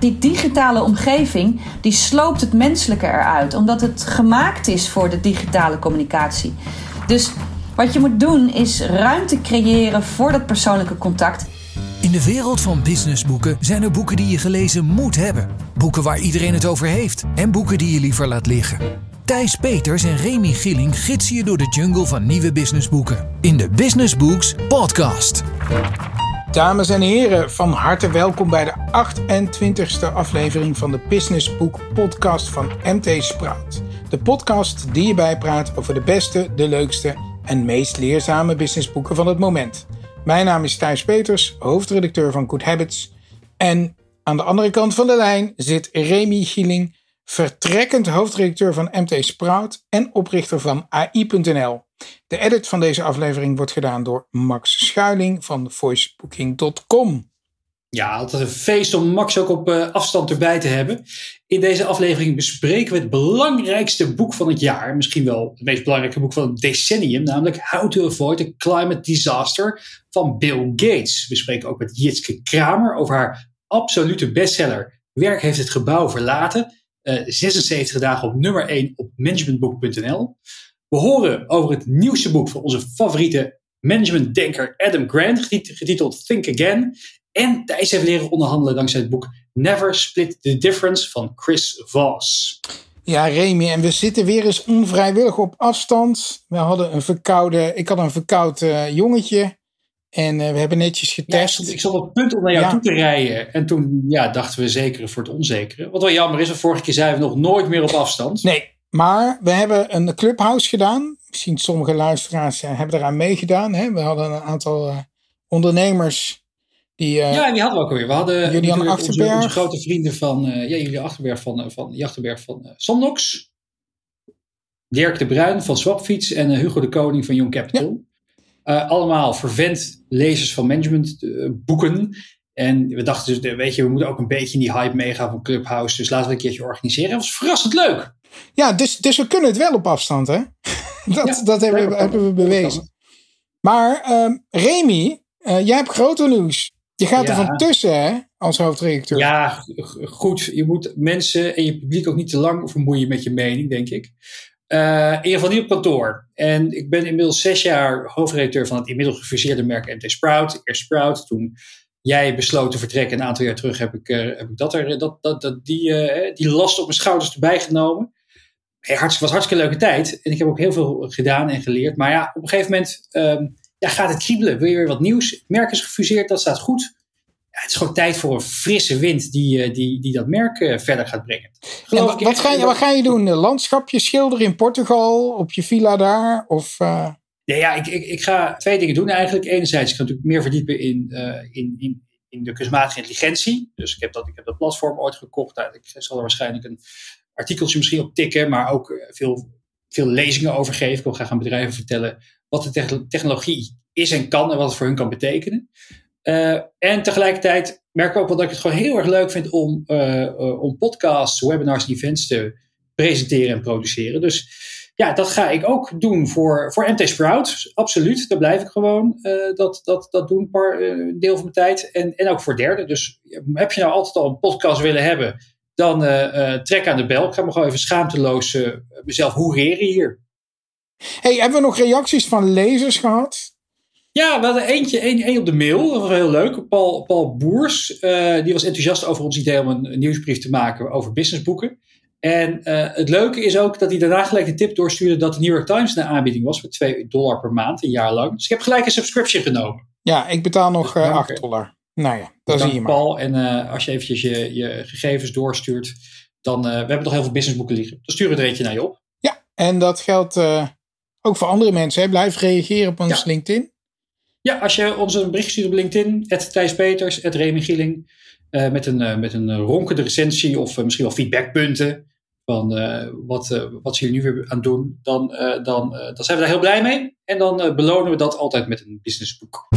Die digitale omgeving die sloopt het menselijke eruit, omdat het gemaakt is voor de digitale communicatie. Dus wat je moet doen is ruimte creëren voor dat persoonlijke contact. In de wereld van businessboeken zijn er boeken die je gelezen moet hebben. Boeken waar iedereen het over heeft. En boeken die je liever laat liggen. Thijs Peters en Remy Gilling gidsen je door de jungle van nieuwe businessboeken. In de Business Books podcast. Dames en heren, van harte welkom bij de 28e aflevering van de Business Book podcast van MT Sprout. De podcast die je bijpraat over de beste, de leukste en meest leerzame businessboeken van het moment. Mijn naam is Thijs Peters, hoofdredacteur van Good Habits. En aan de andere kant van de lijn zit Remy Gieling, vertrekkend hoofdredacteur van MT Sprout en oprichter van AI.nl. De edit van deze aflevering wordt gedaan door Max Schuiling van voicebooking.com. Ja, altijd een feest om Max ook op uh, afstand erbij te hebben. In deze aflevering bespreken we het belangrijkste boek van het jaar. Misschien wel het meest belangrijke boek van het decennium. Namelijk How to Avoid a Climate Disaster van Bill Gates. We spreken ook met Jitske Kramer over haar absolute bestseller. Werk heeft het gebouw verlaten. Uh, 76 dagen op nummer 1 op managementboek.nl. We horen over het nieuwste boek van onze favoriete managementdenker Adam Grant, getiteld Think Again. En Thijs heeft leren onderhandelen dankzij het boek Never Split the Difference van Chris Voss. Ja, Remy, en we zitten weer eens onvrijwillig op afstand. We hadden een verkoude, ik had een verkoud uh, jongetje. En uh, we hebben netjes getest. Ja, ik zat op het punt om naar jou ja. toe te rijden. En toen ja, dachten we zeker voor het onzekere. Wat wel jammer is, want vorige keer zeiden we nog nooit meer op afstand. Nee, maar we hebben een clubhouse gedaan. Misschien sommige luisteraars uh, hebben eraan meegedaan. Hè? We hadden een aantal ondernemers die, uh, ja, die hadden we ook alweer. We hadden Julian Achterberg. Onze, onze, grote vrienden van, uh, ja, Julian Achterberg van, van, Achterberg van uh, Somnox. Dirk de Bruin van Swapfiets en Hugo de Koning van Young Capital. Ja. allemaal vervent lezers van managementboeken. en we dachten dus, weet je, we moeten ook een beetje in die hype meegaan van Clubhouse. Dus laten we een keertje organiseren. Dat was verrassend leuk. Ja, dus, dus we kunnen het wel op afstand, hè? dat Ja, dat hebben, we, hebben we bewezen. Maar um, Remy, jij hebt groter nieuws. Je gaat Ja. er van tussen, hè, als hoofdredacteur. Ja, goed. Je moet mensen en je publiek ook niet te lang vermoeien met je mening, denk ik. Eh, in ieder geval niet op kantoor. En ik ben inmiddels zes jaar hoofdredacteur van het inmiddels gefuseerde merk MT Sprout. Eerst Sprout, toen jij besloot te vertrekken een aantal jaar terug, heb ik, eh, heb ik dat er, dat, dat, dat, die, eh, die last op mijn schouders erbij genomen. Hartstikke, was hartstikke leuke tijd. En ik heb ook heel veel gedaan en geleerd. Maar ja, op een gegeven moment ehm, ja, gaat het kriebelen. Wil je weer wat nieuws? Het merk is gefuseerd, dat staat goed. Ja, het is gewoon tijd voor een frisse wind die, eh, die, die dat merk eh, verder gaat brengen. En wat, echt. ga je, wat ga je doen? Landschapje schilderen in Portugal? Op je villa daar? Of, eh, Ja, ja ik, ik, ik ga twee dingen doen eigenlijk. Enerzijds, ik ga natuurlijk meer verdiepen in, in, in, in de kunstmatige intelligentie. Dus ik heb dat, ik heb dat platform ooit gekocht. Ik zal er waarschijnlijk een artikeltje misschien op tikken, maar ook eh, veel, veel lezingen over geven. Ik wil graag aan bedrijven vertellen wat de techn- technologie is en kan en wat het voor hun kan betekenen. Eh, en tegelijkertijd merk ik ook wel dat ik het gewoon heel erg leuk vind om, eh, om podcasts, webinars en events te presenteren en produceren. Dus ja, dat ga ik ook doen voor, voor MT Sprout. Absoluut, daar blijf ik gewoon dat, dat, dat doen, een deel van mijn tijd. En, en ook voor derden. Dus heb je nou altijd al een podcast willen hebben, dan eh, eh, trek aan de bel. Ik ga me gewoon even schaamteloos eh, mezelf hoereren hier. hey, hebben we nog reacties van lezers gehad? Ja, we hadden eentje, één, één op de mail. Dat was heel leuk. Paul, Paul Boers, die was enthousiast over ons idee om een, nieuwsbrief te maken over businessboeken. En het leuke is ook dat hij daarna gelijk de tip doorstuurde dat de New York Times een aanbieding was voor 2 dollar per maand, een jaar lang. Dus ik heb gelijk een subscription genomen. Ja, ik betaal nog eh, Dank, 8 hè. dollar. Nou ja, dat Dank zie je maar. Paul. En eh, als je eventjes je, je gegevens doorstuurt, dan uh, we hebben nog heel veel businessboeken liggen. Dan sturen we er eentje naar je op. Ja, en dat geldt uh, ook voor andere mensen. Hè. Blijf reageren op ons Ja. LinkedIn. Ja, als je ons een bericht stuurt op LinkedIn, Thijs Peters, Remy Gieling, met, een, met een ronkende recensie of misschien wel feedbackpunten van uh, wat, uh, wat ze hier nu weer aan het doen, dan, uh, dan, dan zijn we daar heel blij mee. En dan belonen we dat altijd met een businessboek.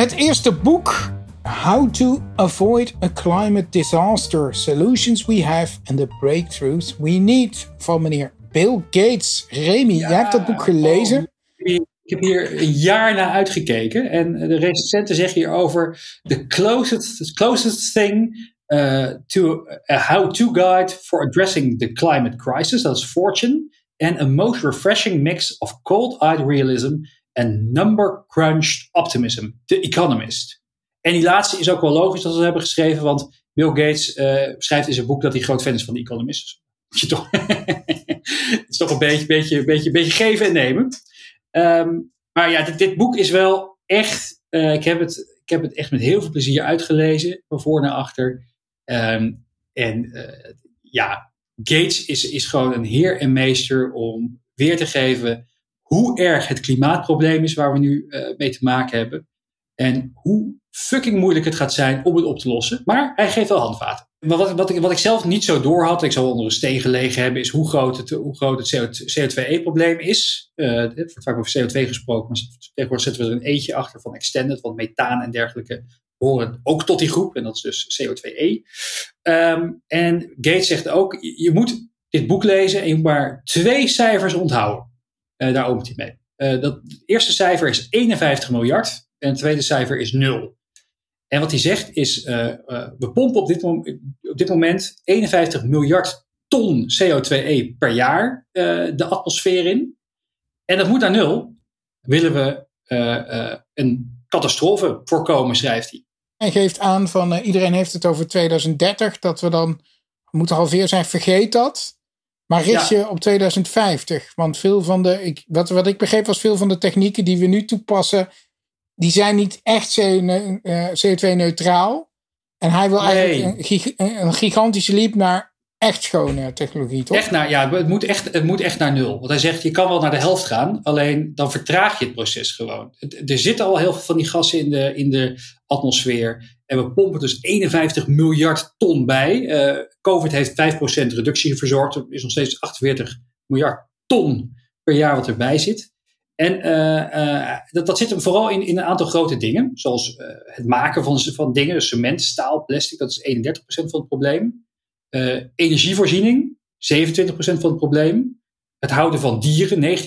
Het eerste boek, How to Avoid a Climate Disaster, Solutions We Have and the Breakthroughs We Need, van meneer Bill Gates. Remy, ja, jij hebt dat boek gelezen. Oh, Ik heb hier een jaar naar uitgekeken. En de recensenten zeggen hierover: The closest, closest thing uh, to a how-to guide for addressing the climate crisis. Dat is Fortune. And a most refreshing mix of cold-eyed realism and number-crunched optimism. The Economist. En die laatste is ook wel logisch dat ze hebben geschreven, want Bill Gates uh, schrijft in zijn boek dat hij groot fan is van The Economist. Dus je toch, het is toch een beetje, beetje, beetje, beetje geven en nemen. Um, maar ja, dit, dit, boek is wel echt. Uh, ik, heb het, ik heb het echt met heel veel plezier uitgelezen, van voor naar achter. Um, en uh, ja, Gates is, is gewoon een heer en meester om weer te geven hoe erg het klimaatprobleem is waar we nu uh, mee te maken hebben. En hoe fucking moeilijk het gaat zijn om het op te lossen. Maar hij geeft wel handvaten. Maar wat, wat, ik, wat ik zelf niet zo door had, ik zal onder een steen gelegen hebben, is hoe groot het, hoe groot het CO2-probleem is. Uh, er wordt vaak over CO2 gesproken, maar tegenwoordig zetten we er een eetje achter van extended, want methaan en dergelijke horen ook tot die groep. En dat is dus CO2e. Um, ehm, en Gates zegt ook, je moet dit boek lezen en je moet maar twee cijfers onthouden. Uh, daar opent hij mee. Uh, dat, eerste cijfer is 51 miljard en het tweede cijfer is 0. En wat hij zegt is, uh, we pompen op dit, op dit, moment 51 miljard ton CO2e per jaar de atmosfeer in. En dat moet naar nul. Willen we een catastrofe voorkomen, schrijft hij. Hij geeft aan van iedereen heeft het over 2030, dat we dan moeten halveer zijn. Vergeet dat. Maar richt ja. je op 2050. Want veel van de, ik, wat, wat ik begreep was veel van de technieken die we nu toepassen die zijn niet echt CO2-neutraal. Eh, en hij wil eigenlijk een, een gigantische leap naar echt schone technologie, toch? Echt naar, ja, het moet echt, het moet echt naar nul. Want hij zegt, je kan wel naar de helft gaan, alleen dan vertraag je het proces gewoon. Er zitten al heel veel van die gassen in de, in de atmosfeer. En we pompen dus 51 miljard ton bij. Uh, Covid heeft 5% reductie verzorgd. Er is nog steeds 48 miljard ton per jaar wat erbij zit. En uh, dat, dat zit hem vooral in, in een aantal grote dingen, zoals het maken van, van dingen, dus cement, staal, plastic, dat is 31% van het probleem. energievoorziening, 27% van het probleem. Het houden van dieren,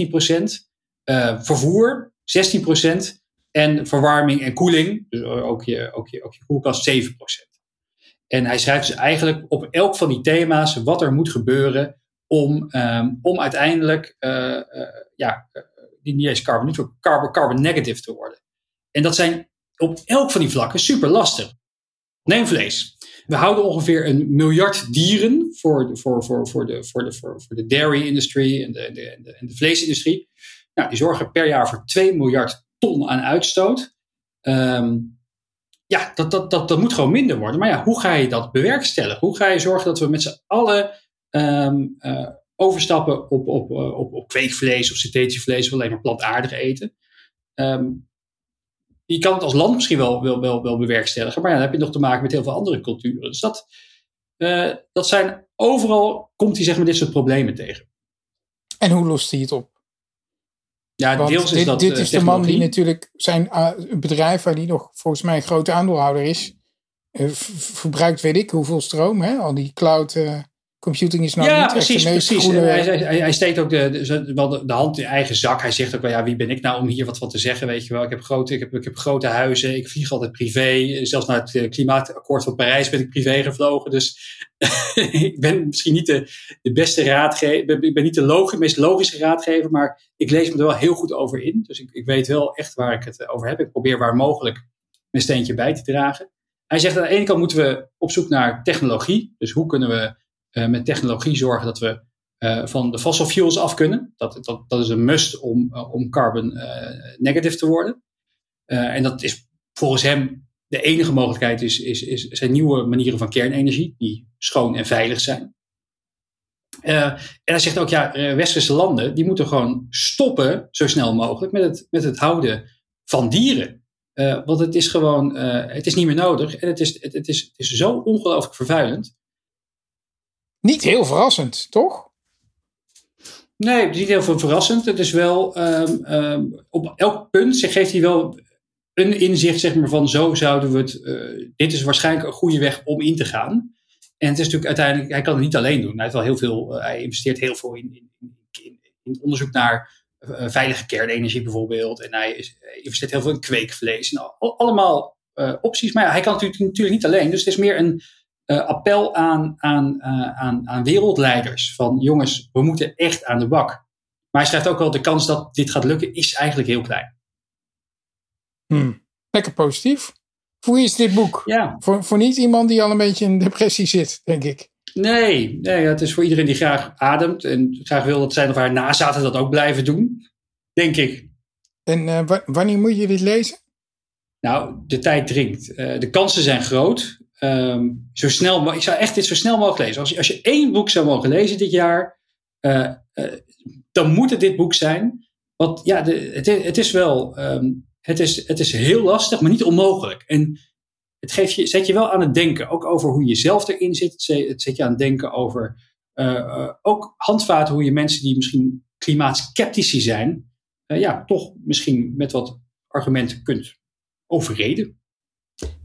19%. vervoer, 16%. En verwarming en koeling, dus ook je, ook je, ook je koelkast, 7%. En hij schrijft dus eigenlijk op elk van die thema's wat er moet gebeuren om, um, om uiteindelijk ja, die niet eens carbon neutral, carbon, carbon negative te worden. En dat zijn op elk van die vlakken super lastig. Neem vlees. We houden ongeveer een miljard dieren voor de, voor, voor, voor de, voor de, voor, voor de dairy industrie en de, de, en de vleesindustrie. Nou, die zorgen per jaar voor 2 miljard ton aan uitstoot. Um, ja, dat, dat, dat, dat moet gewoon minder worden. Maar ja, hoe ga je dat bewerkstelligen? Hoe ga je zorgen dat we met z'n allen um, uh, overstappen op, op, eh, op, op kweekvlees of synthetisch vlees of alleen maar plantaardig eten. Um, je kan het als land misschien wel, wel, wel, bewerkstelligen, maar ja, dan heb je nog te maken met heel veel andere culturen. Dus dat, uh, dat zijn overal, komt hij zeg maar dit soort problemen tegen. En hoe lost hij het op? Ja, Want deels is dit, dat dit is de man die natuurlijk zijn uh, bedrijf, waar die nog volgens mij een grote aandeelhouder is, verbruikt weet ik hoeveel stroom, hè? al die cloud computing is nou ja, niet precies, precies. Hij, hij, hij, steekt ook de, de, wel de, de, hand in eigen zak. Hij zegt ook wel, ja, wie ben ik nou om hier wat van te zeggen, weet je wel. Ik heb grote, ik heb, ik heb grote huizen, ik vlieg altijd privé. Zelfs naar het eh, klimaatakkoord van Parijs ben ik privé gevlogen. Dus ik ben misschien niet de, de beste raadgever, ik ben niet de logisch, meest logische raadgever, maar ik lees me er wel heel goed over in. Dus ik, ik weet wel echt waar ik het over heb. Ik probeer waar mogelijk mijn steentje bij te dragen. Hij zegt aan de ene kant moeten we op zoek naar technologie. Dus hoe kunnen we uh, met technologie zorgen dat we uh, van de fossil fuels af kunnen. Dat, dat, dat is een must om, uh, om carbon negative te worden. en dat is volgens hem de enige mogelijkheid is, is, is, zijn nieuwe manieren van kernenergie die schoon en veilig zijn. en hij zegt ook, ja, westerse landen die moeten gewoon stoppen zo snel mogelijk met het, met het houden van dieren. want het is gewoon, het is niet meer nodig en het is, het is, het is zo ongelooflijk vervuilend. Niet heel verrassend, toch? Nee, niet heel veel verrassend. Het is wel um, um, op elk punt geeft hij wel een inzicht zeg maar, van zo zouden we het. Uh, dit is waarschijnlijk een goede weg om in te gaan. En het is natuurlijk uiteindelijk, hij kan het niet alleen doen. Hij, heeft wel heel veel, uh, hij investeert heel veel in, in, in, in onderzoek naar veilige kernenergie bijvoorbeeld. En hij investeert heel veel in kweekvlees. En allemaal opties. Maar ja, hij kan natuurlijk, natuurlijk niet alleen. Dus het is meer een appel aan, aan, aan, aan wereldleiders. Van jongens, we moeten echt aan de bak. Maar hij schrijft ook wel, de kans dat dit gaat lukken is eigenlijk heel klein. Hmm. Lekker positief. Voor wie is dit boek? Ja. Voor, voor niet iemand die al een beetje in depressie zit, denk ik. Nee, nee, het is voor iedereen die graag ademt en graag wil dat zijn of haar nazaten dat ook blijven doen, denk ik. En uh, wanneer moet je dit lezen? Nou, de tijd dringt. Uh, de kansen zijn groot. Um, zo snel, ik zou echt dit zo snel mogelijk lezen. Als je, als je één boek zou mogen lezen dit jaar, uh, dan moet het dit boek zijn. Want ja, de, het, het, is wel um, het is, het is heel lastig, maar niet onmogelijk. En het geeft je, zet je wel aan het denken, ook over hoe je zelf erin zit. Het zet je aan het denken over uh, ook handvaten hoe je mensen die misschien klimaatskeptici zijn, ja, toch misschien met wat argumenten kunt overreden.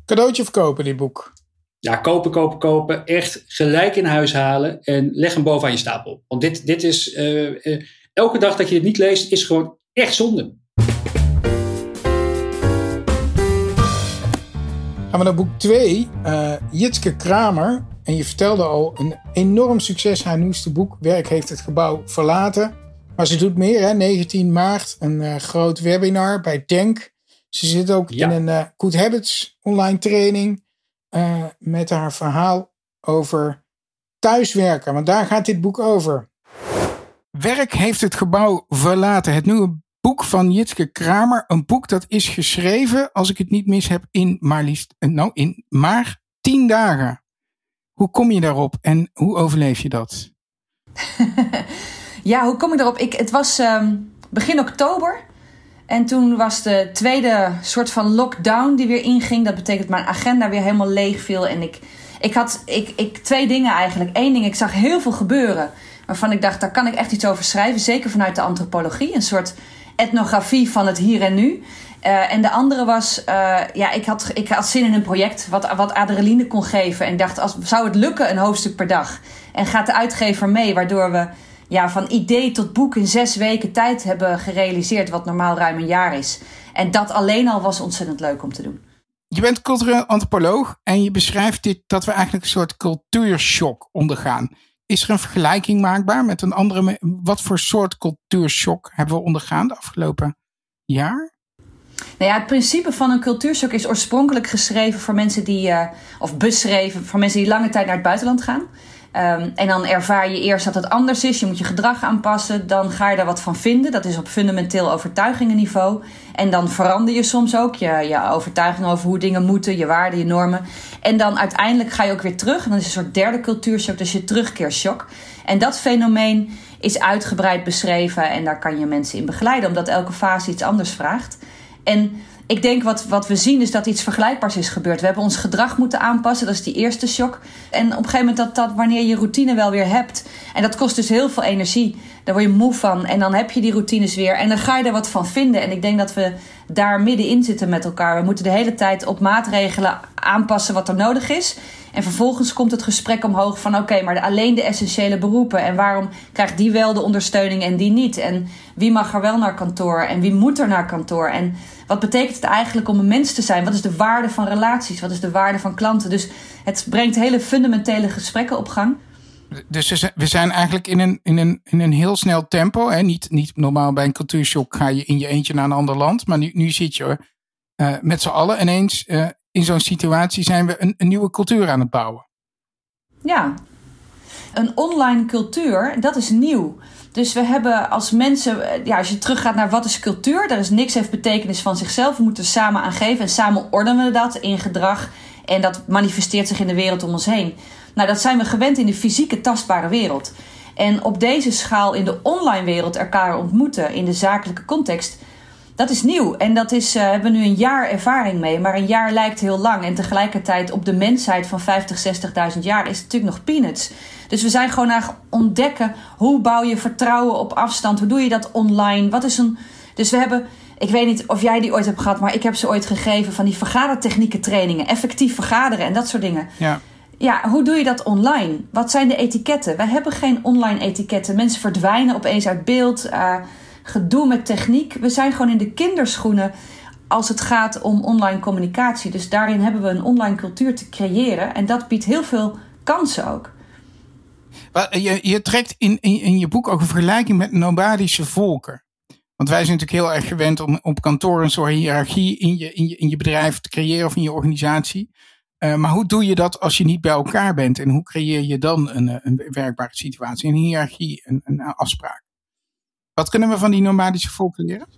Cadeautje verkopen, dit boek? Ja, kopen, kopen, kopen. Echt gelijk in huis halen en leg hem bovenaan je stapel. Want dit, dit is, elke dag dat je dit niet leest, is gewoon echt zonde. Gaan we naar boek 2. Uh, eh, Jitske Kramer. En je vertelde al, een enorm succes. Haar nieuwste boek, Werk heeft het gebouw verlaten. Maar ze doet meer, hè? 19 maart, een groot webinar bij Denk. Ze zit ook in een Good Habits online training. Met haar verhaal over thuiswerken. Want daar gaat dit boek over. Werk heeft het gebouw verlaten. Het nieuwe boek van Jitske Kramer. Een boek dat is geschreven, als ik het niet mis heb, in maar liefst, eh, nou, in maar tien dagen. Hoe kom je daarop en hoe overleef je dat? ja, hoe kom ik daarop? Ik, het was ehm, begin oktober. En toen was de tweede soort van lockdown die weer inging. Dat betekent mijn agenda weer helemaal leeg viel. En ik, ik had ik, ik, twee dingen eigenlijk. Eén ding, ik zag heel veel gebeuren. Waarvan ik dacht, daar kan ik echt iets over schrijven. Zeker vanuit de antropologie. Een soort etnografie van het hier en nu. Uh, en de andere was, uh, ja, ik had, ik had zin in een project wat, wat adrenaline kon geven. En dacht, als, zou het lukken, een hoofdstuk per dag? En gaat de uitgever mee, waardoor we ja, van idee tot boek in zes weken tijd hebben gerealiseerd, wat normaal ruim een jaar is. En dat alleen al was ontzettend leuk om te doen. Je bent cultureel antropoloog en je beschrijft dit dat we eigenlijk een soort cultuurshock ondergaan. Is er een vergelijking maakbaar met een andere? Wat voor soort cultuurshock hebben we ondergaan de afgelopen jaar? Nou ja, het principe van een cultuurshock is oorspronkelijk geschreven voor mensen die, uh, of beschreven voor mensen die lange tijd naar het buitenland gaan. Um, en dan ervaar je eerst dat het anders is. Je moet je gedrag aanpassen. Dan ga je daar wat van vinden. Dat is op fundamenteel overtuigingenniveau. En dan verander je soms ook je, je overtuiging over hoe dingen moeten, je waarden, je normen. En dan uiteindelijk ga je ook weer terug. En dan is een soort derde cultuurshock, dus je terugkeershock. En dat fenomeen is uitgebreid beschreven en daar kan je mensen in begeleiden, omdat elke fase iets anders vraagt. En ik denk wat, wat we zien is dat iets vergelijkbaars is gebeurd. We hebben ons gedrag moeten aanpassen, dat is die eerste shock. En op een gegeven moment dat, dat wanneer je routine wel weer hebt. En dat kost dus heel veel energie. Daar word je moe van en dan heb je die routines weer. En dan ga je er wat van vinden. En ik denk dat we daar middenin zitten met elkaar. We moeten de hele tijd op maatregelen aanpassen wat er nodig is. En vervolgens komt het gesprek omhoog van oké, maar alleen de essentiële beroepen. En waarom krijgt die wel de ondersteuning en die niet? En wie mag er wel naar kantoor en wie moet er naar kantoor? En wat betekent het eigenlijk om een mens te zijn? Wat is de waarde van relaties? Wat is de waarde van klanten? Dus het brengt hele fundamentele gesprekken op gang. Dus we zijn eigenlijk in een, in een, in een heel snel tempo. Hè? Niet, niet normaal bij een cultuurshock ga je in je eentje naar een ander land. Maar nu, nu zit je uh, met z'n allen ineens uh, in zo'n situatie zijn we een, een nieuwe cultuur aan het bouwen. Ja, een online cultuur, dat is nieuw. Dus we hebben als mensen, eh, ja, als je teruggaat naar wat is cultuur, daar is niks heeft betekenis van zichzelf. We moeten samen aan geven en samen ordenen we dat in gedrag. En dat manifesteert zich in de wereld om ons heen. Nou, dat zijn we gewend in de fysieke, tastbare wereld. En op deze schaal in de online wereld elkaar ontmoeten in de zakelijke context, dat is nieuw. En dat is, uh, hebben we nu een jaar ervaring mee. Maar een jaar lijkt heel lang. En tegelijkertijd op de mensheid van 50, 60.000 jaar is het natuurlijk nog peanuts. Dus we zijn gewoon aan het ontdekken hoe bouw je vertrouwen op afstand. Hoe doe je dat online? Wat is een. Dus we hebben. Ik weet niet of jij die ooit hebt gehad, maar ik heb ze ooit gegeven van die vergadertechnieken trainingen. Effectief vergaderen en dat soort dingen. Ja. Ja, hoe doe je dat online? Wat zijn de etiketten? Wij hebben geen online etiketten. Mensen verdwijnen opeens uit beeld. Uh, gedoe met techniek. We zijn gewoon in de kinderschoenen als het gaat om online communicatie. Dus daarin hebben we een online cultuur te creëren. En dat biedt heel veel kansen ook. Je, je trekt in, in, je boek ook een vergelijking met nomadische volken. Want wij zijn natuurlijk heel erg gewend om op kantoor een soort hiërarchie in je, in je, in je bedrijf te creëren of in je organisatie. Uh, maar hoe doe je dat als je niet bij elkaar bent? En hoe creëer je dan een, een werkbare situatie, een hiërarchie, een, een afspraak? Wat kunnen we van die nomadische volken leren?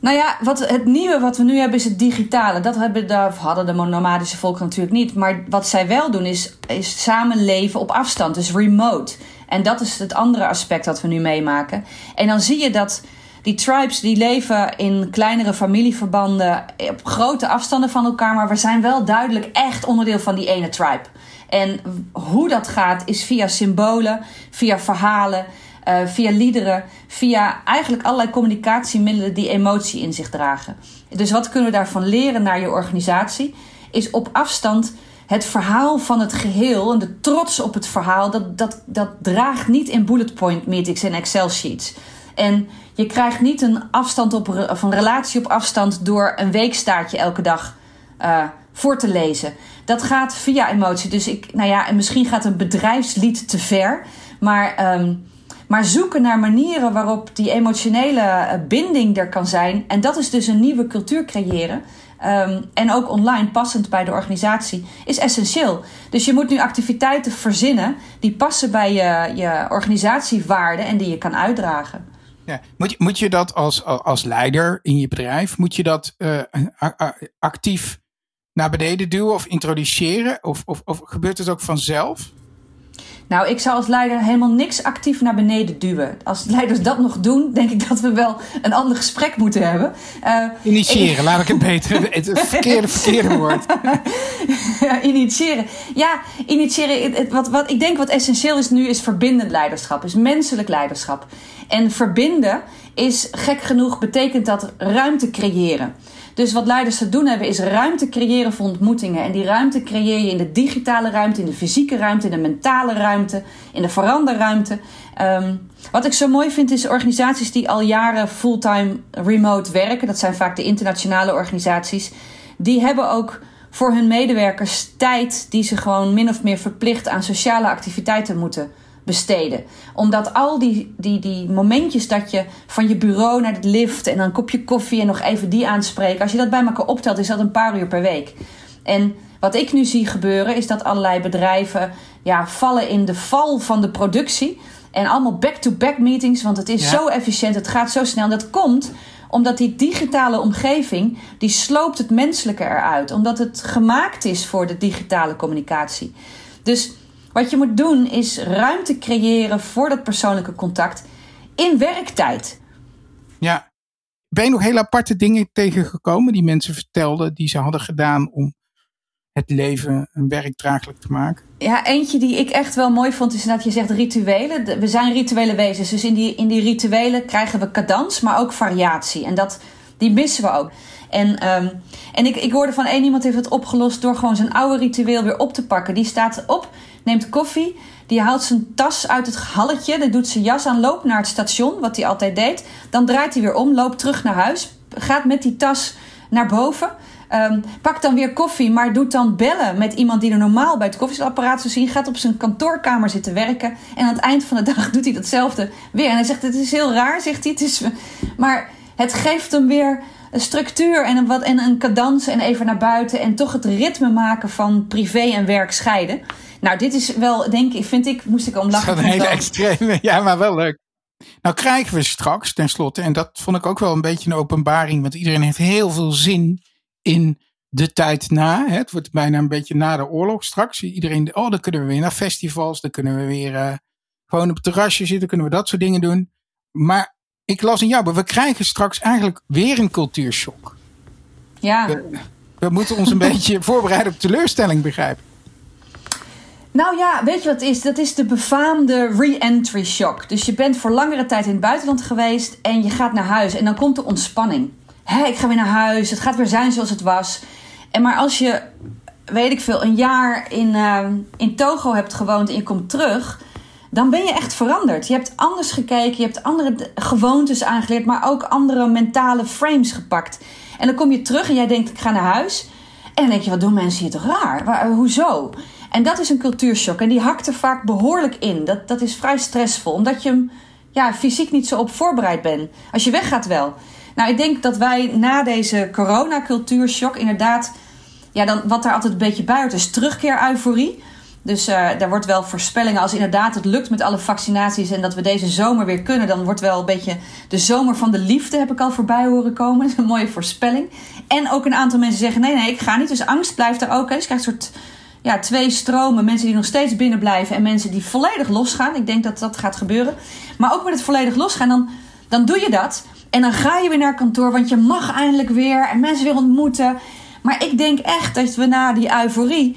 Nou ja, wat, het nieuwe wat we nu hebben is het digitale. Dat hebben, daar hadden de nomadische volken natuurlijk niet. Maar wat zij wel doen is, is samenleven op afstand, dus remote. En dat is het andere aspect dat we nu meemaken. En dan zie je dat die tribes die leven in kleinere familieverbanden op grote afstanden van elkaar, maar we zijn wel duidelijk echt onderdeel van die ene tribe. En hoe dat gaat is via symbolen, via verhalen, uh, via liederen, via eigenlijk allerlei communicatiemiddelen die emotie in zich dragen. Dus wat kunnen we daarvan leren naar je organisatie? Is op afstand het verhaal van het geheel en de trots op het verhaal, dat, dat, dat draagt niet in bullet point meetings en Excel sheets. En je krijgt niet een, afstand op, of een relatie op afstand door een weekstaartje elke dag uh, voor te lezen. Dat gaat via emotie. Dus ik, nou ja, en misschien gaat een bedrijfslied te ver. Maar, um, maar zoeken naar manieren waarop die emotionele eh, binding er kan zijn. En dat is dus een nieuwe cultuur creëren. Um, en ook online passend bij de organisatie is essentieel. Dus je moet nu activiteiten verzinnen die passen bij je, je organisatiewaarden en die je kan uitdragen. Ja. Moet, je, moet je dat als, als leider in je bedrijf, moet je dat uh, actief naar beneden duwen of introduceren? Of, of, of gebeurt het ook vanzelf? Nou, ik zou als leider helemaal niks actief naar beneden duwen. Als leiders dat nog doen, denk ik dat we wel een ander gesprek moeten hebben. Uh, initiëren, laat ik het beter. Het verkeerde, verkeerde woord. ja, initiëren. Ja, initiëren. Wat, wat, ik denk wat essentieel is nu, is verbindend leiderschap. Is menselijk leiderschap. En verbinden is gek genoeg, betekent dat ruimte creëren. Dus wat leiders te doen hebben is ruimte creëren voor ontmoetingen. En die ruimte creëer je in de digitale ruimte, in de fysieke ruimte, in de mentale ruimte, in de veranderruimte. Um, wat ik zo mooi vind is organisaties die al jaren fulltime remote werken. Dat zijn vaak de internationale organisaties. Die hebben ook voor hun medewerkers tijd die ze gewoon min of meer verplicht aan sociale activiteiten moeten besteden. Omdat al die, die, die momentjes dat je van je bureau naar het lift en dan een kopje koffie en nog even die aanspreken, als je dat bij elkaar optelt, is dat een paar uur per week. En wat ik nu zie gebeuren is dat allerlei bedrijven ja, vallen in de val van de productie. En allemaal back-to-back meetings, want het is zo efficiënt, het gaat zo snel. Dat komt omdat die digitale omgeving, die sloopt het menselijke eruit. Omdat het gemaakt is voor de digitale communicatie. Dus wat je moet doen is ruimte creëren voor dat persoonlijke contact in werktijd. Ja. Ben je nog heel aparte dingen tegengekomen die mensen vertelden die ze hadden gedaan om het leven een werk draaglijk te maken? Ja, eentje die ik echt wel mooi vond is dat je zegt rituelen. We zijn rituele wezens, dus in die, in die rituelen krijgen we cadans, maar ook variatie. En dat, die missen we ook. En, um, en ik, ik hoorde van één iemand heeft het opgelost door gewoon zijn oude ritueel weer op te pakken. Die staat op neemt koffie. Die haalt zijn tas uit het halletje. Dan doet zijn jas aan, loopt naar het station, wat hij altijd deed. Dan draait hij weer om, loopt terug naar huis. Gaat met die tas naar boven. Um, pakt dan weer koffie, maar doet dan bellen met iemand die er normaal bij het koffiezetapparaat zou zien. Gaat op zijn kantoorkamer zitten werken. En aan het eind van de dag doet hij datzelfde weer. En hij zegt: Het is heel raar, zegt hij. Het is, maar het geeft hem weer een structuur en een, wat, en een cadans en even naar buiten. En toch het ritme maken van privé en werk scheiden. Nou, dit is wel, denk ik, vind ik, moest ik om lachen. Dat is een hele extreme, ja, maar wel leuk. Nou krijgen we straks tenslotte, en dat vond ik ook wel een beetje een openbaring, want iedereen heeft heel veel zin in de tijd na. Hè. Het wordt bijna een beetje na de oorlog straks. Iedereen, oh, dan kunnen we weer naar festivals, dan kunnen we weer uh, gewoon op het terrasje zitten, kunnen we dat soort dingen doen. Maar ik las in jou, we krijgen straks eigenlijk weer een cultuurshock. Ja. We, we moeten ons een beetje voorbereiden op teleurstelling, begrijpen. Nou ja, weet je wat het is? Dat is de befaamde re-entry shock. Dus je bent voor langere tijd in het buitenland geweest en je gaat naar huis en dan komt de ontspanning. Hé, ik ga weer naar huis, het gaat weer zijn zoals het was. En maar als je, weet ik veel, een jaar in, uh, in Togo hebt gewoond en je komt terug, dan ben je echt veranderd. Je hebt anders gekeken, je hebt andere gewoontes aangeleerd, maar ook andere mentale frames gepakt. En dan kom je terug en jij denkt: ik ga naar huis. En dan denk je: wat doen mensen hier toch raar? Waar, hoezo? En dat is een cultuurshock. En die hakt er vaak behoorlijk in. Dat, dat is vrij stressvol, omdat je hem ja, fysiek niet zo op voorbereid bent. Als je weggaat wel. Nou, ik denk dat wij na deze corona-cultuurshock inderdaad... Ja, dan, wat daar altijd een beetje hoort is terugkeer-euforie. Dus uh, daar wordt wel voorspellingen. Als inderdaad het lukt met alle vaccinaties en dat we deze zomer weer kunnen, dan wordt wel een beetje de zomer van de liefde, heb ik al voorbij horen komen. Dat is een mooie voorspelling. En ook een aantal mensen zeggen: nee, nee, ik ga niet. Dus angst blijft er ook. Dus je krijgt een soort ja, twee stromen. Mensen die nog steeds binnen blijven en mensen die volledig losgaan. Ik denk dat dat gaat gebeuren. Maar ook met het volledig losgaan, dan, dan doe je dat. En dan ga je weer naar kantoor, want je mag eindelijk weer en mensen weer ontmoeten. Maar ik denk echt dat we na die euforie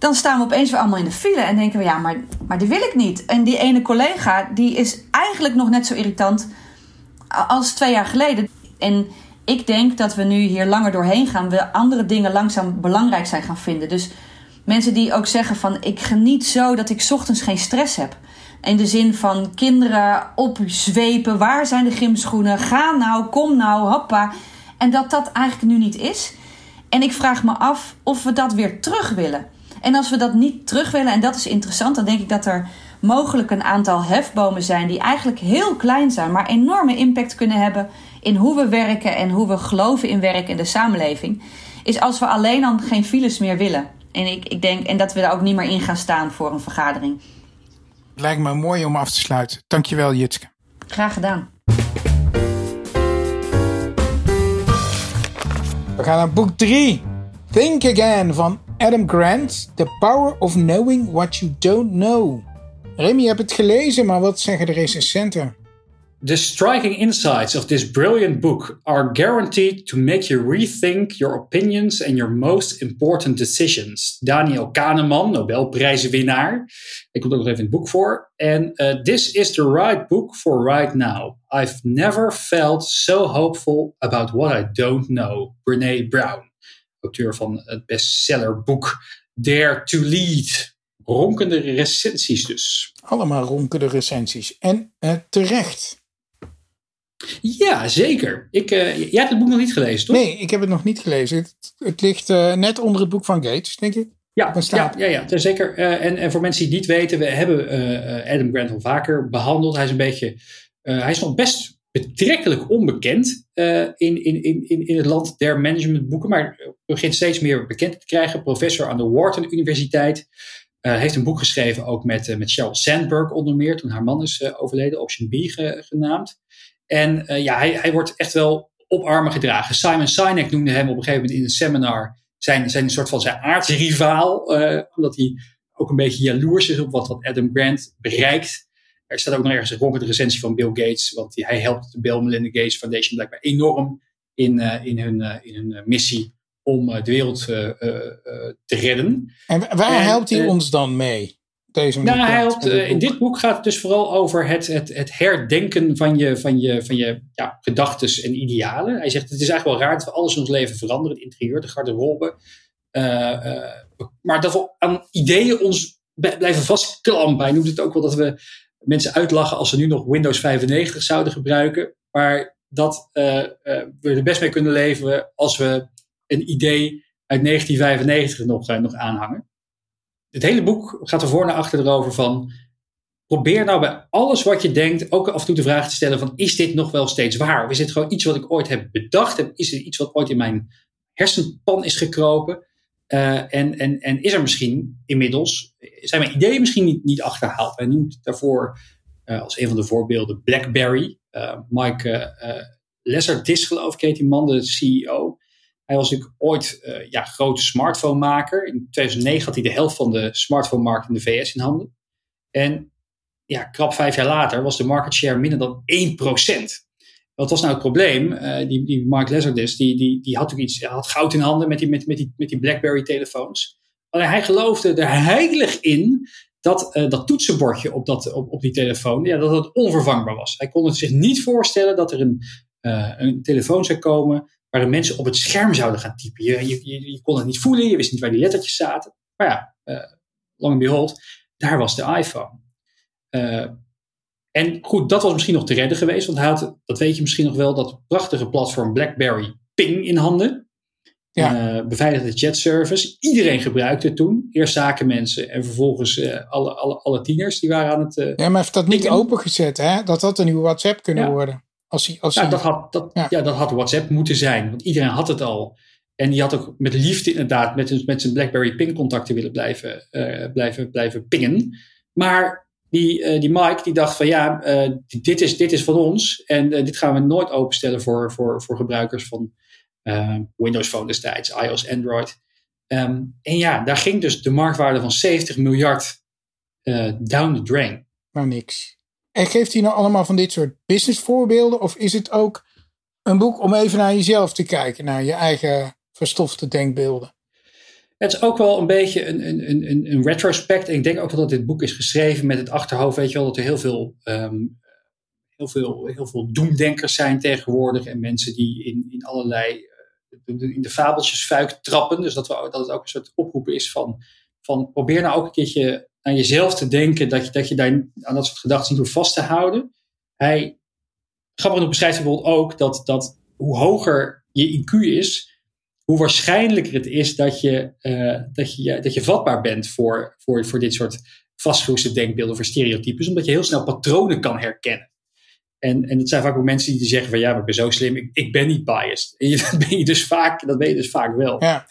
dan staan we opeens weer allemaal in de file en denken we, ja, maar, maar die wil ik niet. En die ene collega, die is eigenlijk nog net zo irritant als twee jaar geleden. En ik denk dat we nu hier langer doorheen gaan, we andere dingen langzaam belangrijk zijn gaan vinden. Dus mensen die ook zeggen van, ik geniet zo dat ik ochtends geen stress heb. In de zin van kinderen opzwepen, waar zijn de gymschoenen, ga nou, kom nou, hoppa. En dat dat eigenlijk nu niet is. En ik vraag me af of we dat weer terug willen. En als we dat niet terug willen, en dat is interessant, dan denk ik dat er mogelijk een aantal hefbomen zijn die eigenlijk heel klein zijn, maar enorme impact kunnen hebben in hoe we werken en hoe we geloven in werk in de samenleving. Is als we alleen dan geen files meer willen. En ik, ik denk, en dat we er ook niet meer in gaan staan voor een vergadering. Lijkt me mooi om af te sluiten. Dankjewel, Jitske. Graag gedaan. We gaan naar boek 3. Think Again van Adam Grant, The Power of Knowing What You Don't Know. Remy, je hebt het gelezen, maar wat zeggen de recensenten? The striking insights of this brilliant book are guaranteed to make you rethink your opinions and your most important decisions. Daniel Kahneman, Nobelprijzenwinnaar. Ik kom ook nog even in het boek voor. En uh, this is the right book for right now. I've never felt so hopeful about what I don't know. Brene Brown auteur van het bestsellerboek Dare to Lead. Ronkende recensies dus. Allemaal ronkende recensies. En uh, terecht. Ja, zeker. Ik, uh, jij hebt het boek nog niet gelezen, toch? Nee, ik heb het nog niet gelezen. Het, het ligt uh, net onder het boek van Gates, denk ik. Ja, ja, ja, ja, zeker. en, en voor mensen die het niet weten, we hebben Adam Grant al vaker behandeld. Hij is een beetje, hij is nog best betrekkelijk onbekend in, in, in, in het land der managementboeken, maar begint steeds meer bekend te krijgen. Professor aan de Wharton Universiteit. Uh, heeft een boek geschreven ook met, uh, met Sheryl Sandberg onder meer, toen haar man is overleden, Option B genaamd. En ja, hij, hij wordt echt wel op armen gedragen. Simon Sinek noemde hem op een gegeven moment in een seminar zijn, zijn een soort van zijn aardsrivaal, omdat hij ook een beetje jaloers is op wat, wat Adam Grant bereikt. Er staat ook nog ergens een de recensie van Bill Gates, want hij helpt de Bill Melinda Gates Foundation blijkbaar enorm in, uh, in hun, uh, in hun missie om uh, de wereld te redden. En waar en, helpt hij ons dan mee? Deze nou, hij helpt, in dit boek gaat het dus vooral over het, het, het herdenken van je, van je, van je ja, gedachten en idealen. Hij zegt het is eigenlijk wel raar dat we alles in ons leven veranderen, het interieur, de garderobe. maar dat we aan ideeën ons blijven vastklampen. Hij noemt het ook wel dat we mensen uitlachen als ze nu nog Windows 95 zouden gebruiken. Maar dat uh, uh, we er best mee kunnen leven als we een idee uit 1995 nog, uh, nog aanhangen. Het hele boek gaat er voor naar achter erover van. Probeer nou bij alles wat je denkt ook af en toe de vraag te stellen van is dit nog wel steeds waar? Of is dit gewoon iets wat ik ooit heb bedacht? Is het iets wat ooit in mijn hersenpan is gekropen? Uh, en, en, en is er misschien inmiddels, zijn mijn ideeën misschien niet, niet achterhaald? Hij noemt daarvoor uh, als een van de voorbeelden BlackBerry. Uh, Mike Lesserdis, geloof ik, heet die man, de CEO. Hij was natuurlijk ooit ja, grote smartphone-maker. In 2009 had hij de helft van de smartphone-markt in de VS in handen. En ja, krap vijf jaar later was de market share minder dan 1%. Wat was nou het probleem? Uh, die, die Mark Lazardus, die, die, die had iets, had goud in handen met die, met, met die, met die BlackBerry-telefoons. Alleen hij geloofde er heilig in dat uh, dat toetsenbordje op, dat, op, op die telefoon, ja, dat het onvervangbaar was. Hij kon het zich niet voorstellen dat er een, uh, een telefoon zou komen waarin mensen op het scherm zouden gaan typen. Je, je, je, kon het niet voelen, je wist niet waar die lettertjes zaten. Maar ja, long and behold, daar was de iPhone. en goed, dat was misschien nog te redden geweest, want hij had, dat weet je misschien nog wel, dat prachtige platform BlackBerry Ping in handen. Ja. Uh, beveiligde chatservice. Iedereen gebruikte het toen. Eerst zakenmensen en vervolgens uh, alle, alle, alle tieners die waren aan het. Uh, ja, maar heeft dat niet opengezet, hè? Dat had een nieuwe WhatsApp kunnen worden. Als hij, als ja, dat had, dat, ja. ja. dat had WhatsApp moeten zijn, want iedereen had het al. En die had ook met liefde inderdaad met, met zijn BlackBerry ping-contacten willen blijven, blijven, blijven pingen. Maar die, die Mike die dacht van ja, dit, is, dit is van ons en dit gaan we nooit openstellen voor, voor, voor gebruikers van Windows Phone destijds, iOS, Android. Ehm, en ja, daar ging dus de marktwaarde van 70 miljard down the drain. Maar niks. En geeft hij nou allemaal van dit soort business voorbeelden? Of is het ook een boek om even naar jezelf te kijken, naar je eigen verstofte denkbeelden? Het is ook wel een beetje een, een, een, een retrospect. En ik denk ook wel dat dit boek is geschreven met het achterhoofd, weet je wel, dat er heel veel um, heel veel, heel veel doemdenkers zijn tegenwoordig. En mensen die in, in allerlei in de fabeltjesfuik trappen. Dus dat, we, dat het ook een soort oproep is van, van probeer nou ook een keertje aan jezelf te denken dat je, dat je daar aan dat soort gedachten niet hoeft vast te houden. Hij, grappig genoeg beschrijft bijvoorbeeld ook dat, dat hoe hoger je IQ is, hoe waarschijnlijker het is dat je, uh, dat je, dat je vatbaar bent voor, voor, voor dit soort vastgeroeste denkbeelden, voor stereotypes, omdat je heel snel patronen kan herkennen. En, en dat zijn vaak ook mensen die zeggen van ja, maar ik ben zo slim, ik, ik ben niet biased. En je, dat ben je dus vaak, dat ben je dus vaak wel. Ja.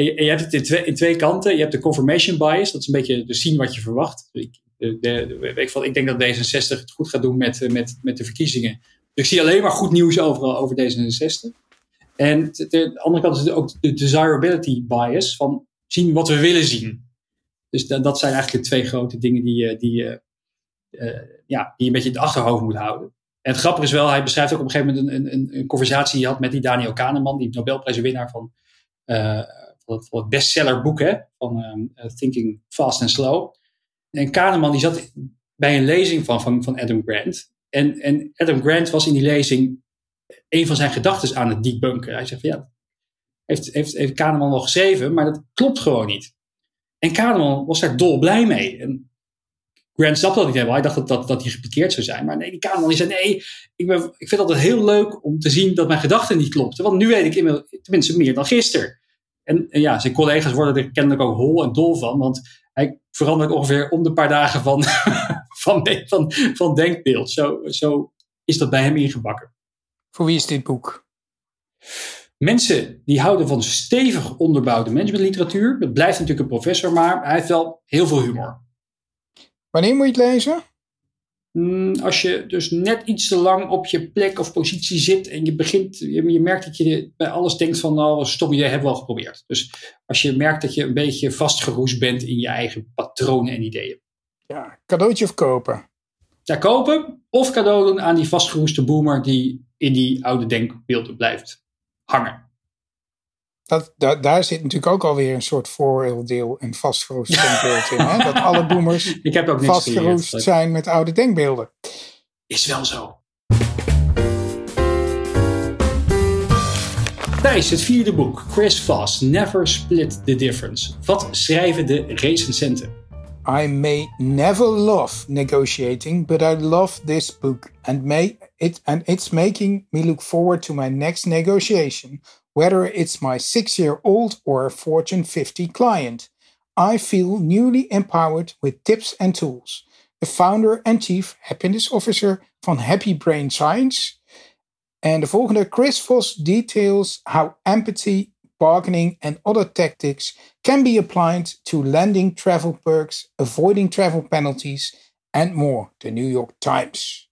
En, je, hebt het in twee, in twee kanten. Je hebt de confirmation bias, dat is een beetje de zien wat je verwacht. Ik, de, ik, denk dat D66 het goed gaat doen met, met, met de verkiezingen. Dus ik zie alleen maar goed nieuws overal over D66. En de, de andere kant is ook de desirability bias, van zien wat we willen zien. Dus dat, zijn eigenlijk de twee grote dingen die, die, uh, ja, je een beetje in het achterhoofd moet houden. En het grappige is wel, hij beschrijft ook op een gegeven moment een, een, een conversatie die hij had met die Daniel Kahneman, die Nobelprijswinnaar van, van het bestsellerboek hè, van uh, Thinking Fast and Slow. En Kahneman die zat bij een lezing van, van, van Adam Grant. En, en Adam Grant was in die lezing een van zijn gedachten aan het debunken. Hij zegt van ja, heeft, heeft, heeft Kahneman wel geschreven, maar dat klopt gewoon niet. En Kahneman was daar dol blij mee. En Grant snapte dat niet helemaal. Hij dacht dat, dat, dat hij zou zijn. Maar nee, die Kahneman die zei: Nee, ik, ben, ik vind het altijd heel leuk om te zien dat mijn gedachten niet klopten. Want nu weet ik inmiddels, tenminste meer dan gisteren. En, en, ja, zijn collega's worden er kennelijk ook hol en dol van. Want hij verandert ongeveer om de paar dagen van, van, van, van denkbeeld. Zo, zo is dat bij hem ingebakken. Voor wie is dit boek? Mensen die houden van stevig onderbouwde managementliteratuur. Dat blijft natuurlijk een professor, maar hij heeft wel heel veel humor. Wanneer moet je het lezen? Mm, als je dus net iets te lang op je plek of positie zit en je begint, je, merkt dat je bij alles denkt van nou, stop idee hebben we al geprobeerd. Dus als je merkt dat je een beetje vastgeroest bent in je eigen patronen en ideeën. Ja, cadeautje of kopen? Ja, kopen of cadeau doen aan die vastgeroeste boomer die in die oude denkbeelden blijft hangen dat, daar zit natuurlijk ook alweer een soort vooroordeel en vastgeroest denkbeeld in. Hè? Dat alle boomers Ik heb ook vastgeroest zijn met oude denkbeelden. Is wel zo. Thijs, het vierde boek, Chris Voss, Never Split the Difference. Wat schrijven de recensenten? I may never love negotiating, but I love this book and, may it, and it's making me look forward to my next negotiation whether it's my six year old or a Fortune 50 client. I feel newly empowered with tips and tools. The founder and chief happiness officer van Happy Brain Science. En de volgende, Chris Voss details how empathy, bargaining, and other tactics can be applied to landing travel perks, avoiding travel penalties, and more. The New York Times.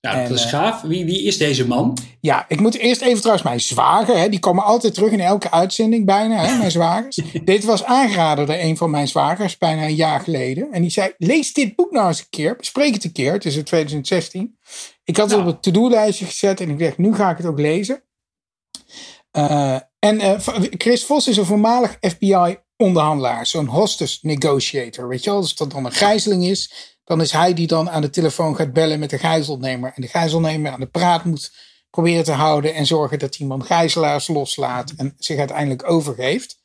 Ja, dat is eh, gaaf. Wie, wie is deze man? Ja, ik moet eerst even trouwens mijn zwager. Hè, die komen altijd terug in elke uitzending bijna, hè, mijn zwagers. dit was aangeraden door een van mijn zwagers bijna een jaar geleden. En die zei, lees dit boek nou eens een keer. Bespreek het een keer. Het is in 2016. Ik had het op het to-do-lijstje gezet en ik dacht, nu ga ik het ook lezen. Uh, en uh, Chris Vos is een voormalig FBI-onderhandelaar. Zo'n hostage negotiator. Weet je wel, als dat dan een gijzeling is dan is hij die dan aan de telefoon gaat bellen met de gijzelnemer. En de gijzelnemer aan de praat moet proberen te houden en zorgen dat iemand gijzelaars loslaat en zich uiteindelijk overgeeft.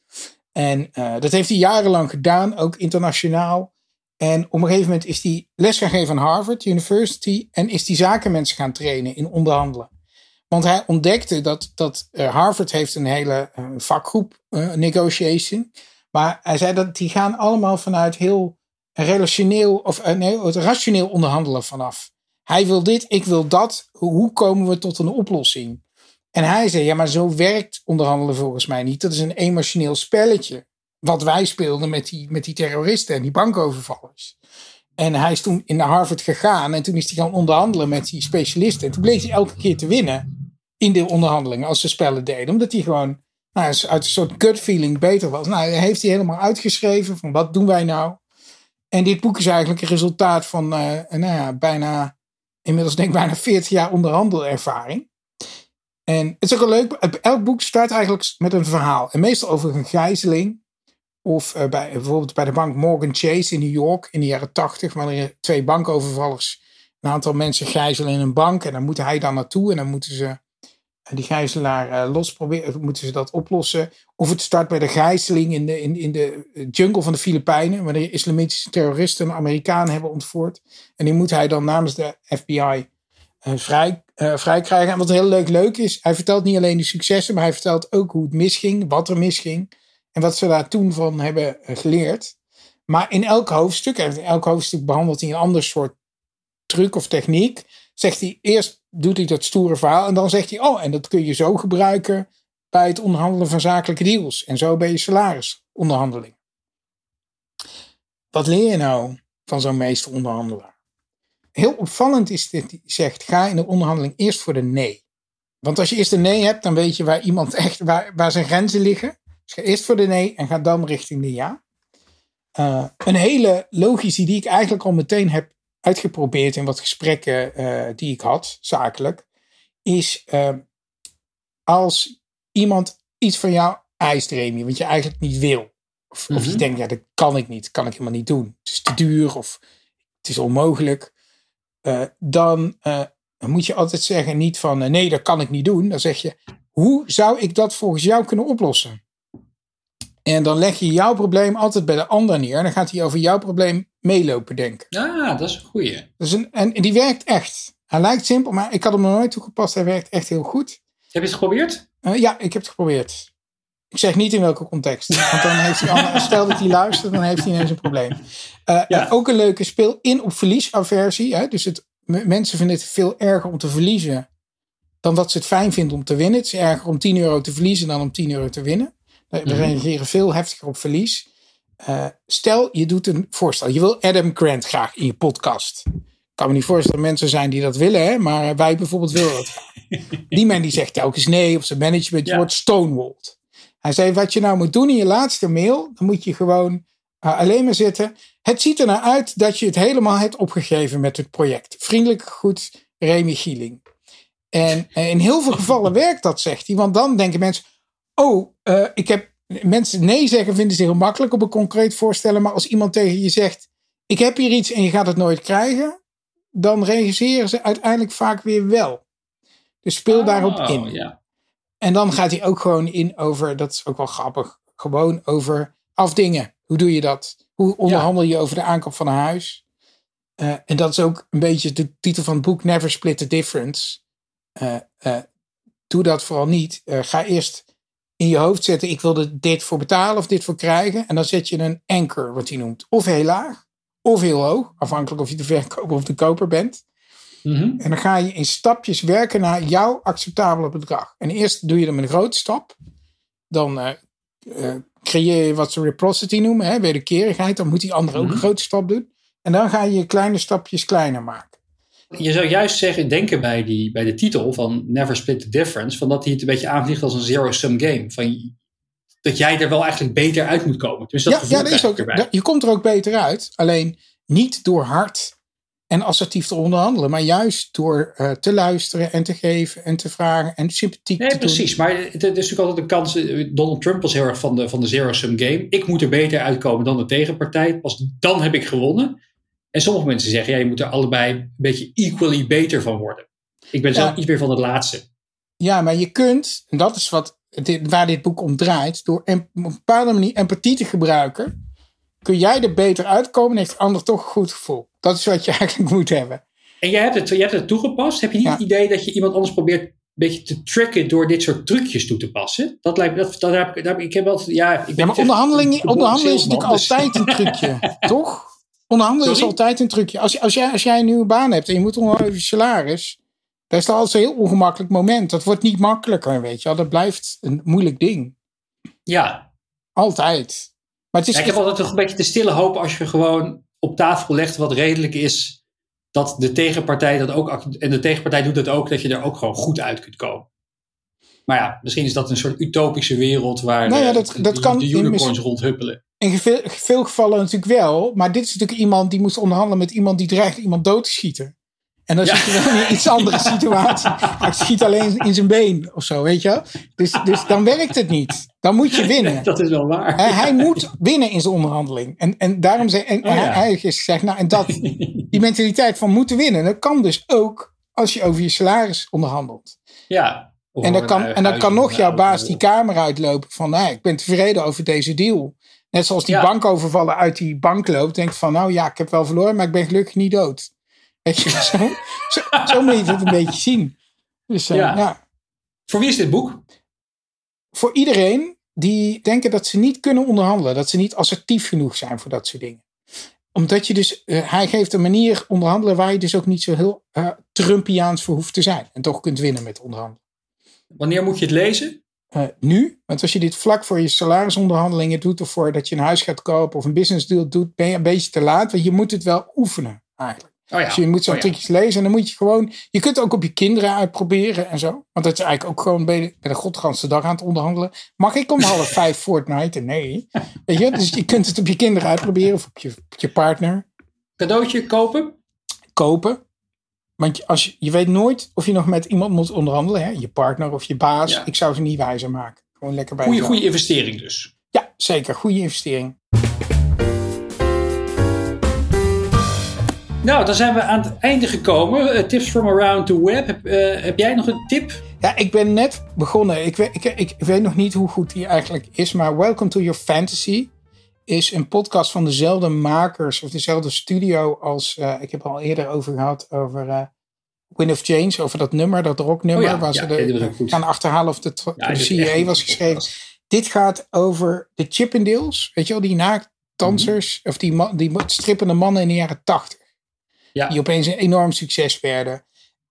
En uh, dat heeft hij jarenlang gedaan, ook internationaal. En op een gegeven moment is hij les gaan geven aan Harvard University en is die zakenmensen gaan trainen in onderhandelen. Want hij ontdekte dat, dat uh, Harvard heeft een hele uh, vakgroep negotiation. Maar hij zei dat die gaan allemaal vanuit heel relationeel of nee, het rationeel onderhandelen vanaf. Hij wil dit, ik wil dat. Hoe komen we tot een oplossing? En hij zei, ja, maar zo werkt onderhandelen volgens mij niet. Dat is een emotioneel spelletje. Wat wij speelden met die, met die terroristen en die bankovervallers. En hij is toen in Harvard gegaan en toen is hij gaan onderhandelen met die specialisten. En toen bleef hij elke keer te winnen in de onderhandelingen als ze spellen deden. Omdat hij gewoon nou, uit een soort gut feeling beter was. Nou, heeft hij helemaal uitgeschreven van wat doen wij nou? En dit boek is eigenlijk een resultaat van uh, nou ja, bijna, inmiddels denk ik bijna 40 jaar onderhandelervaring. En het is ook een leuk, elk boek start eigenlijk met een verhaal. En meestal over een gijzeling. Of uh, bij, bijvoorbeeld bij de bank Morgan Chase in New York in de jaren 80, wanneer twee bankovervallers een aantal mensen gijzelen in een bank. En dan moet hij dan naartoe en dan moeten ze die gijzelaar uh, los proberen, moeten ze dat oplossen. Of het start bij de gijzeling in de, in, in de jungle van de Filipijnen, wanneer islamitische terroristen een Amerikaan hebben ontvoerd. En die moet hij dan namens de FBI vrij, vrij krijgen. En wat heel leuk, leuk is, hij vertelt niet alleen de successen, maar hij vertelt ook hoe het misging, wat er misging. En wat ze daar toen van hebben geleerd. Maar in elk hoofdstuk, elk hoofdstuk behandelt hij een ander soort truc of techniek. Zegt hij eerst, doet hij dat stoere verhaal. En dan zegt hij, oh, en dat kun je zo gebruiken bij het onderhandelen van zakelijke deals. En zo bij je salarisonderhandeling. Wat leer je nou van zo'n onderhandelaar? Heel opvallend is dit, hij zegt, ga in de onderhandeling eerst voor de nee. Want als je eerst een nee hebt, dan weet je waar iemand echt, waar, waar zijn grenzen liggen. Dus ga eerst voor de nee en ga dan richting de ja. Uh, een hele logische die ik eigenlijk al meteen heb uitgeprobeerd in wat gesprekken uh, die ik had, zakelijk, is uh, als iemand iets van jou eist, Remy, wat je eigenlijk niet wil. Of, of je mhm. denkt, ja, dat kan ik niet, kan ik helemaal niet doen. Het is te duur of het is onmogelijk. Uh, dan moet je altijd zeggen, niet van nee, dat kan ik niet doen. Dan zeg je, hoe zou ik dat volgens jou kunnen oplossen? En dan leg je jouw probleem altijd bij de ander neer. En dan gaat hij over jouw probleem meelopen denken. Ah, dat is een goeie. Dus een, en, die werkt echt. Hij lijkt simpel, maar ik had hem nog nooit toegepast. Hij werkt echt heel goed. Heb je het geprobeerd? Uh, ja, ik heb het geprobeerd. Ik zeg niet in welke context. Want dan heeft hij, stel dat hij luistert, dan heeft hij ineens een probleem. Uh, ja. Ook een leuke speel in op verliesaversie. Hè? Dus het, mensen vinden het veel erger om te verliezen dan dat ze het fijn vinden om te winnen. Het is erger om 10 euro te verliezen dan om 10 euro te winnen. We mhm. reageren veel heftiger op verlies. Uh, stel, je doet een voorstel. Je wil Adam Grant graag in je podcast. Ik kan me niet voorstellen dat mensen zijn die dat willen, hè? maar wij bijvoorbeeld willen dat. die man die zegt telkens nee, of zijn management ja. wordt stonewalled. Hij zei, wat je nou moet doen in je laatste mail, dan moet je gewoon uh, alleen maar zitten. Het ziet er naar uit dat je het helemaal hebt opgegeven met het project. Vriendelijk goed, Remy Gieling. En in heel veel gevallen werkt dat, zegt hij. Want dan denken mensen, oh, uh, ik heb mensen nee zeggen vinden ze heel makkelijk op een concreet voorstellen. Maar als iemand tegen je zegt: Ik heb hier iets en je gaat het nooit krijgen. Dan reageren ze uiteindelijk vaak weer wel. Dus speel oh, daarop in. Ja. En dan gaat hij ook gewoon in over, dat is ook wel grappig, gewoon over afdingen. Hoe doe je dat? Hoe onderhandel je over de aankoop van een huis? Uh, en dat is ook een beetje de titel van het boek Never Split the Difference. Uh, uh, doe dat vooral niet. ga eerst in je hoofd zetten: ik wil er dit voor betalen of dit voor krijgen. En dan zet je een anchor, wat hij noemt. Of heel laag, of heel hoog, afhankelijk of je de verkoper of de koper bent. Mhm. En dan ga je in stapjes werken naar jouw acceptabele bedrag. En eerst doe je dan met een grote stap. Dan uh, uh, creëer je wat ze reciprocity noemen, hè, wederkerigheid. Dan moet die andere ook een mhm. grote stap doen. En dan ga je kleine stapjes kleiner maken. Je zou juist zeggen, denken bij, die, bij de titel van Never Split the Difference, van dat hij het een beetje aanvliegt als een zero-sum game. Van, dat jij er wel eigenlijk beter uit moet komen. Dus dat ja, ja dat is ook, je komt er ook beter uit. Alleen niet door hard en assertief te onderhandelen, maar juist door uh, te luisteren en te geven en te vragen en sympathiek nee, te precies. Maar het is natuurlijk altijd een kans. Eh, Donald Trump was heel erg van de, van de zero-sum game. Ik moet er beter uitkomen dan de tegenpartij. Pas dan heb ik gewonnen. En sommige mensen zeggen, ja, je moet er allebei een beetje equally beter van worden. Ik ben zelf iets meer van het laatste. Ja, maar je kunt, en dat is wat, waar dit boek om draait, door op een bepaalde manier empathie te gebruiken, kun jij er beter uitkomen en heeft de ander toch een goed gevoel. Dat is wat je eigenlijk moet hebben. En jij hebt het, jij hebt het toegepast. Heb je niet Ja. het idee dat je iemand anders probeert een beetje te tracken door dit soort trucjes toe te passen? Dat lijkt dat, dat heb ik, ik, heb altijd, ja, ik ben Ja, maar onderhandeling, onderhandeling is natuurlijk altijd een trucje, toch? Onderhandelen is Sorry? altijd een trucje. Als, als, jij, als jij een nieuwe baan hebt en je moet onderhandelen over je salaris, dat is altijd een heel ongemakkelijk moment. Dat wordt niet makkelijker, weet je wel. Dat blijft een moeilijk ding. Ja, Altijd. Maar het is Ja, ik heb altijd toch een beetje de stille hoop als je gewoon op tafel legt wat redelijk is, dat de tegenpartij dat ook, en de tegenpartij doet dat ook, dat je er ook gewoon goed uit kunt komen. Maar ja, misschien is dat een soort utopische wereld waar Nou ja, de- dat- de, dat kan de unicorns rondhuppelen. In veel, veel gevallen natuurlijk wel. Maar dit is natuurlijk iemand die moest onderhandelen met iemand die dreigt iemand dood te schieten. En dan Ja. zit je wel in een iets andere situatie. Hij schiet alleen in zijn been of zo, weet je wel? Dus, dus dan werkt het niet. Dan moet je winnen. Dat is wel waar. Hij, hij moet winnen in zijn onderhandeling. En, en daarom zei en, Oh ja. hij, heeft gezegd, nou, en dat, die mentaliteit van moeten winnen, dat kan dus ook als je over je salaris onderhandelt. Ja. Of En dan kan, en dan kan nog jouw baas die kamer uitlopen van, nou, ik ben tevreden over deze deal. Net zoals die Ja. bankovervallen uit die bank loopt, denkt van, nou ja, ik heb wel verloren, maar ik ben gelukkig niet dood. Weet je, zo, zo, zo moet je het een beetje zien. Dus eh, Ja. ja, Voor wie is dit boek? voor iedereen die denken dat ze niet kunnen onderhandelen, dat ze niet assertief genoeg zijn voor dat soort dingen. Omdat je dus, eh, hij geeft een manier onderhandelen waar je dus ook niet zo heel eh, Trumpiaans voor hoeft te zijn. En toch kunt winnen met onderhandelen. Wanneer moet je het lezen? Eh, nu, want als je dit vlak voor je salarisonderhandelingen doet, of voor dat je een huis gaat kopen of een business deal doet, ben je een beetje te laat, want je moet het wel oefenen eigenlijk. Oh ja. Dus je moet zo'n Oh ja. trucjes lezen en dan moet je gewoon, je kunt het ook op je kinderen uitproberen en zo. Want dat is eigenlijk ook gewoon bij de, bij de godganse dag aan het onderhandelen. Mag ik om half vijf Fortnite? Nee. Weet je, dus je kunt het op je kinderen uitproberen of op je, op je partner Cadeautje kopen? kopen. Want als je, je weet nooit of je nog met iemand moet onderhandelen. Hè? Je partner of je baas. Ja. Ik zou ze niet wijzer maken. Gewoon lekker bij goede investering dus. Ja, zeker. Goede investering. Nou, dan zijn we aan het einde gekomen. Eh, tips from around the web. Heb, eh, heb jij nog een tip? Ja, ik ben net begonnen. Ik weet, ik, ik weet nog niet hoe goed die eigenlijk is. Maar Welcome to Your Fantasy is een podcast van dezelfde makers of dezelfde studio als eh, ik heb al eerder over gehad over eh Win of Change, over dat nummer, dat rocknummer, Oh ja, waar ja, ze de, gaan achterhalen of de is CIA echt was geschreven. Dit gaat over de Chippendales, weet je wel, die naaktdansers, of die, die strippende mannen in de jaren tachtig. Ja. Die opeens een enorm succes werden.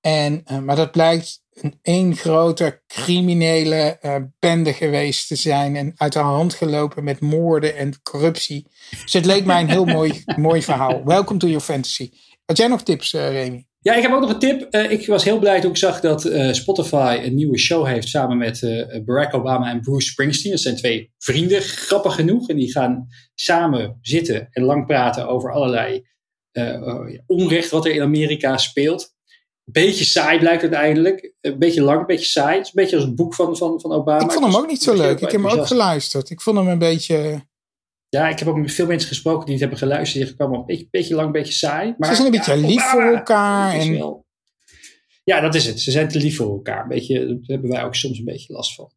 En, eh, maar dat blijkt een één grote criminele eh, bende geweest te zijn. En uit de hand gelopen met moorden en corruptie. Dus het leek mij een heel mooi, mooi verhaal. Welcome to your fantasy. Had jij nog tips, eh, Remy? Ja, ik heb ook nog een tip. Ik was heel blij toen ik zag dat Spotify een nieuwe show heeft samen met Barack Obama en Bruce Springsteen. Dat zijn twee vrienden, grappig genoeg. En die gaan samen zitten en lang praten over allerlei onrecht wat er in Amerika speelt. Beetje saai blijkt uiteindelijk. Een beetje lang, een beetje saai. Het is een beetje als het boek van, van, van Obama. ik vond hem ook niet zo leuk. Ik heb hem ook geluisterd. Ik vond hem een beetje... Ja, ik heb ook met veel mensen gesproken die het hebben geluisterd. Die kwamen een beetje, beetje lang, een beetje saai. Maar Ze zijn een ja, beetje lief voor elkaar. En, wel- Ja, dat is het. Ze zijn te lief voor elkaar. Een beetje, daar hebben wij ook soms een beetje last van.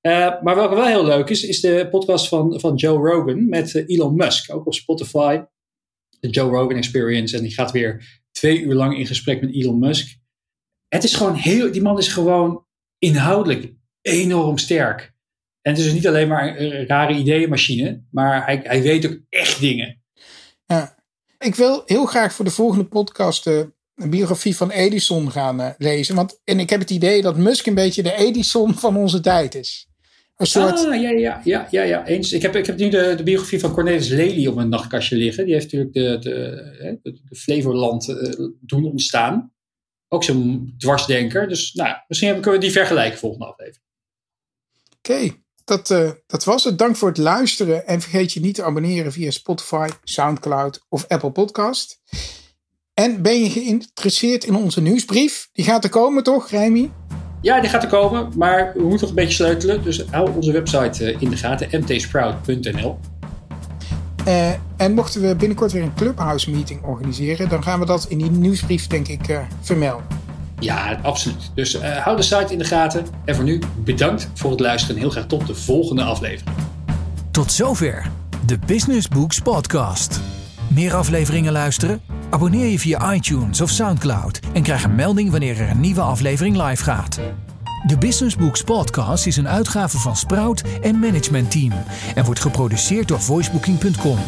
Eh, maar welke wel heel leuk is, is de podcast van, van Joe Rogan met eh, Elon Musk. Ook op Spotify. De Joe Rogan Experience. En die gaat weer twee uur lang in gesprek met Elon Musk. Het is gewoon heel, die man is gewoon inhoudelijk enorm sterk. En het is dus niet alleen maar een rare ideeënmachine, maar hij, hij weet ook echt dingen. ja. Ik wil heel graag voor de volgende podcast eh, een biografie van Edison gaan eh, lezen. Want, en ik heb het idee dat Musk een beetje de Edison van onze tijd is. Een soort... Ah, ja, ja, ja, ja, ja, eens. Ik heb, ik heb nu de, de biografie van Cornelis Lely op mijn nachtkastje liggen. Die heeft natuurlijk de, de, hè, de, de Flevoland eh, doen ontstaan. Ook zo'n dwarsdenker. Dus nou, misschien kunnen we die vergelijken volgende aflevering. Oké, dat, eh, dat was het. Dank voor het luisteren. En vergeet je niet te abonneren via Spotify, Soundcloud of Apple Podcast. En ben je geïnteresseerd in onze nieuwsbrief? Die gaat er komen toch, Remy? Ja, die gaat er komen, maar we moeten nog een beetje sleutelen. Dus hou onze website eh, in de gaten, mtsprout.nl. Eh, en mochten we binnenkort weer een Clubhouse meeting organiseren, dan gaan we dat in die nieuwsbrief denk ik eh, vermelden. Ja, absoluut. Dus eh, hou de site in de gaten. En voor nu, bedankt voor het luisteren en heel graag tot de volgende aflevering. Tot zover. De Business Books Podcast. Meer afleveringen luisteren? Abonneer je via iTunes of SoundCloud en krijg een melding wanneer er een nieuwe aflevering live gaat. De Business Books Podcast is een uitgave van Sprout en Management Team en wordt geproduceerd door voicebooking.com.